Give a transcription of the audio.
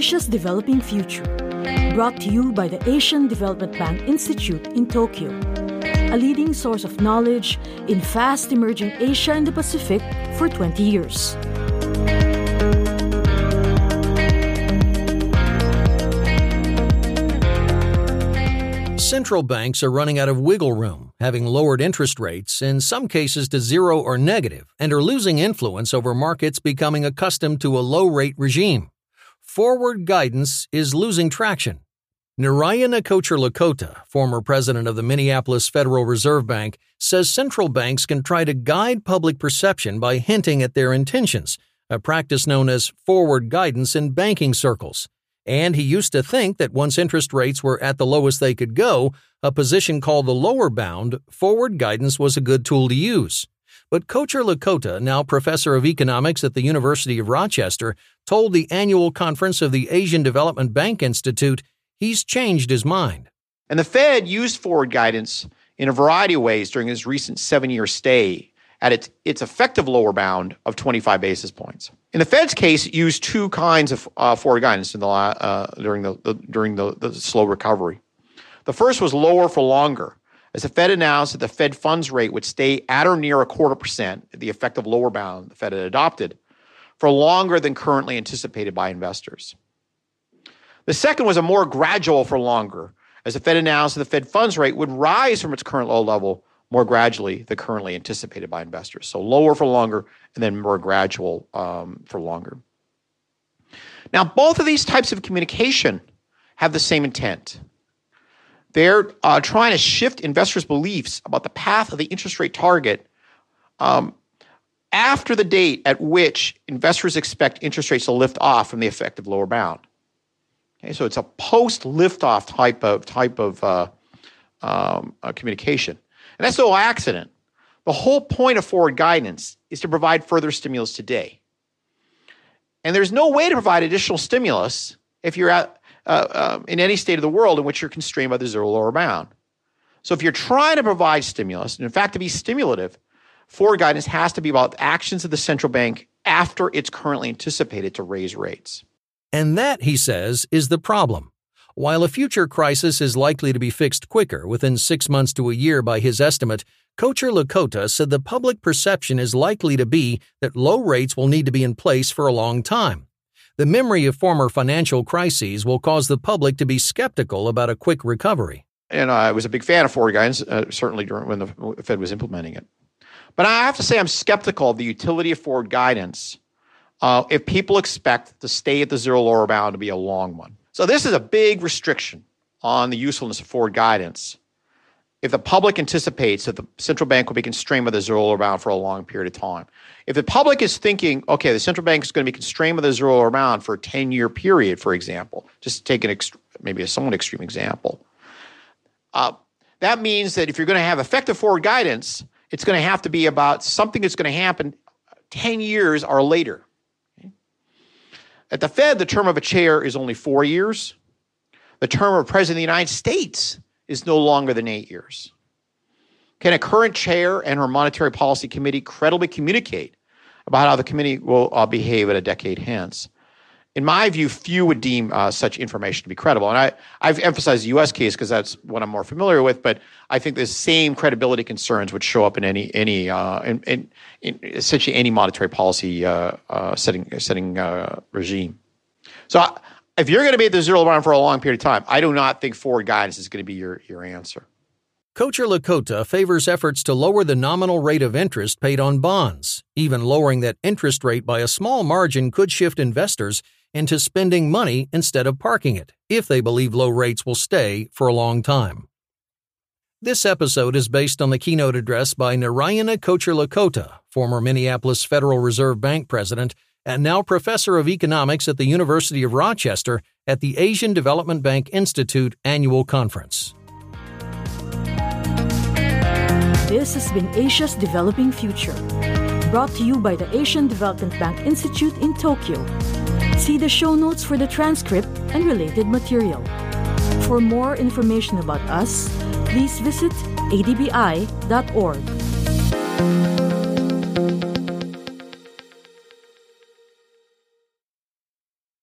Developing Future. Brought to you by the Asian Development Bank Institute in Tokyo, a leading source of knowledge in fast emerging Asia and the Pacific for 20 years. Central banks are running out of wiggle room, having lowered interest rates, in some cases to zero or negative, and are losing influence over markets becoming accustomed to a low rate regime. Forward guidance is losing traction. Narayana Kocherlakota, former president of the Minneapolis Federal Reserve Bank, says central banks can try to guide public perception by hinting at their intentions, a practice known as forward guidance in banking circles. And he used to think that once interest rates were at the lowest they could go, a position called the lower bound, forward guidance was a good tool to use. But Kocherlakota, now professor of economics at the University of Rochester, told the annual conference of the Asian Development Bank Institute he's changed his mind. And the Fed used forward guidance in a variety of ways during his recent seven year stay at its, its effective lower bound of 25 basis points. In the Fed's case, it used two kinds of uh, forward guidance the, uh, during, the, the during the, the slow recovery. The first was lower for longer, as the Fed announced that the Fed funds rate would stay at or near a quarter percent, the effective lower bound the Fed had adopted, for longer than currently anticipated by investors. The second was a more gradual for longer, as the Fed announced that the Fed funds rate would rise from its current low level more gradually than currently anticipated by investors. So lower for longer and then more gradual um, for longer. Now, both of these types of communication have the same intent. They're uh, trying to shift investors' beliefs about the path of the interest rate target um, after the date at which investors expect interest rates to lift off from the effective lower bound. Okay, so it's a post liftoff type of type of uh, um, uh, communication. And that's no accident. The whole point of forward guidance is to provide further stimulus today. And there's no way to provide additional stimulus if you're at, uh, uh, in any state of the world in which you're constrained by the zero lower bound. So if you're trying to provide stimulus, and in fact, to be stimulative, forward guidance has to be about actions of the central bank after it's currently anticipated to raise rates. And that, he says, is the problem. While a future crisis is likely to be fixed quicker, within six months to a year by his estimate, Kocherlakota said the public perception is likely to be that low rates will need to be in place for a long time. The memory of former financial crises will cause the public to be skeptical about a quick recovery. And I was a big fan of forward guidance, uh, certainly during when the Fed was implementing it. But I have to say, I'm skeptical of the utility of forward guidance uh, if people expect to stay at the zero lower bound to be a long one. So this is a big restriction on the usefulness of forward guidance. If the public anticipates that the central bank will be constrained by the zero lower bound for a long period of time, if the public is thinking, okay, the central bank is going to be constrained by the zero lower bound for a 10 year period, for example, just take an ext- maybe a somewhat extreme example, uh, that means that if you're going to have effective forward guidance, it's going to have to be about something that's going to happen 10 years or later. At the Fed, the term of a chair is only four years. The term of a president of the United States is no longer than eight years. Can a current chair and her monetary policy committee credibly communicate about how the committee will uh, behave at a decade hence? in my view, few would deem uh, such information to be credible. And I, I've emphasized the U.S. case because that's what I'm more familiar with. But I think the same credibility concerns would show up in any any uh, in, in, in essentially any monetary policy uh, uh setting setting uh, regime. So if you're going to be at the zero bound for a long period of time, I do not think forward guidance is going to be your your answer. Kocherlakota favors efforts to lower the nominal rate of interest paid on bonds. Even lowering that interest rate by a small margin could shift investors into spending money instead of parking it, if they believe low rates will stay for a long time. This episode is based on the keynote address by Narayana Kocherlakota, former Minneapolis Federal Reserve Bank president and now professor of economics at the University of Rochester at the Asian Development Bank Institute annual conference. This has been Asia's Developing Future, brought to you by the Asian Development Bank Institute in Tokyo See the show notes for the transcript and related material. For more information about us, please visit adbi.org.